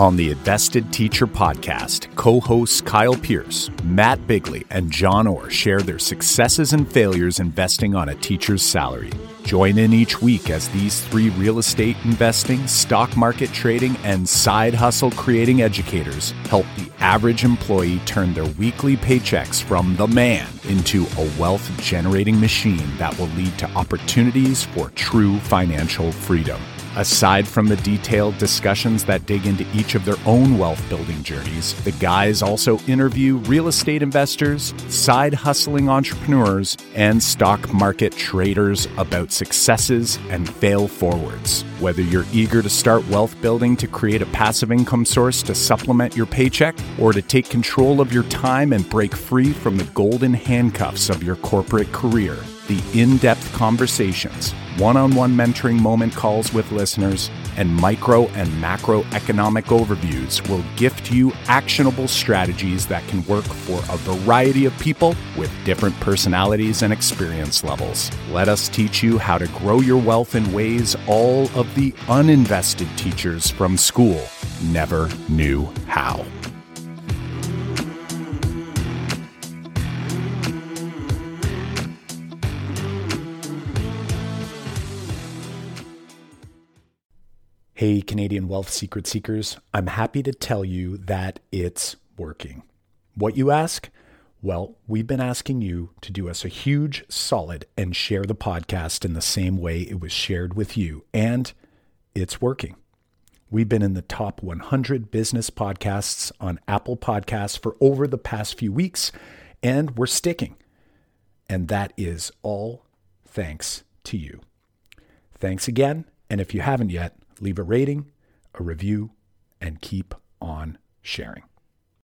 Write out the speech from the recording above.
On the Invested Teacher podcast, co hosts Kyle Pearce, Matt Bigley, and Jon Orr share their successes and failures investing on a teacher's salary. Join in each week as these three real estate investing, stock market trading, and side hustle creating educators help the average employee turn their weekly paychecks from the man into a wealth generating machine that will lead to opportunities for true financial freedom. Aside from the detailed discussions that dig into each of their own wealth building journeys, the guys also interview real estate investors, side hustling entrepreneurs, and stock market traders about successes and fail forwards. Whether you're eager to start wealth building to create a passive income source to supplement your paycheck, or to take control of your time and break free from the golden handcuffs of your corporate career, the in depth conversations, one on one mentoring moment calls with listeners, and micro and macroeconomic overviews will gift you actionable strategies that can work for a variety of people with different personalities and experience levels. Let us teach you how to grow your wealth in ways all of the uninvested teachers from school never knew how. Hey, Canadian Wealth Secret Seekers, I'm happy to tell you that it's working. What you ask? Well, we've been asking you to do us a huge solid and share the podcast in the same way it was shared with you, and it's working. We've been in the top 100 business podcasts on Apple Podcasts for over the past few weeks, and we're sticking. And that is all thanks to you. Thanks again. And if you haven't yet, leave a rating, a review, and keep on sharing.